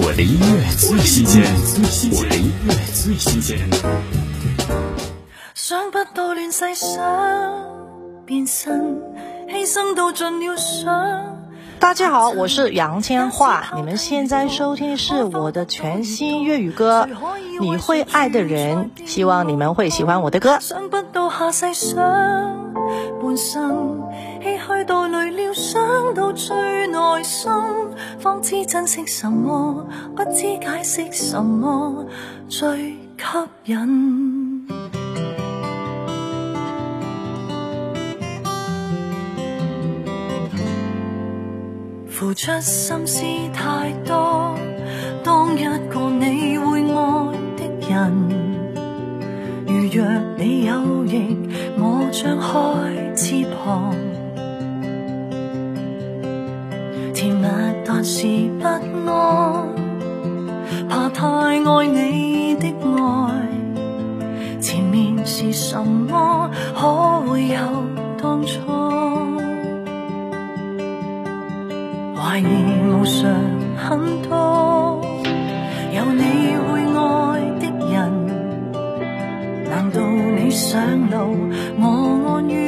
我的音乐最新鲜，我的音乐最新鲜。想不到乱世想变身，牺牲到尽了想。大家好，我是杨千嬅，你们现在收听是我的全新粤语歌《你会爱的人》，希望你们会喜欢我的歌。想不到下世想。半生唏嘘到累了，想到最内心，方知珍惜什么，不知解释什么最吸引。付出心思太多，当一个你会爱的人，如若你有翼，我将开。甜蜜，但是不安，怕太爱你的爱。前面是什么？可会有当初？怀疑无常很多，有你会爱的人，难道你想留我安于？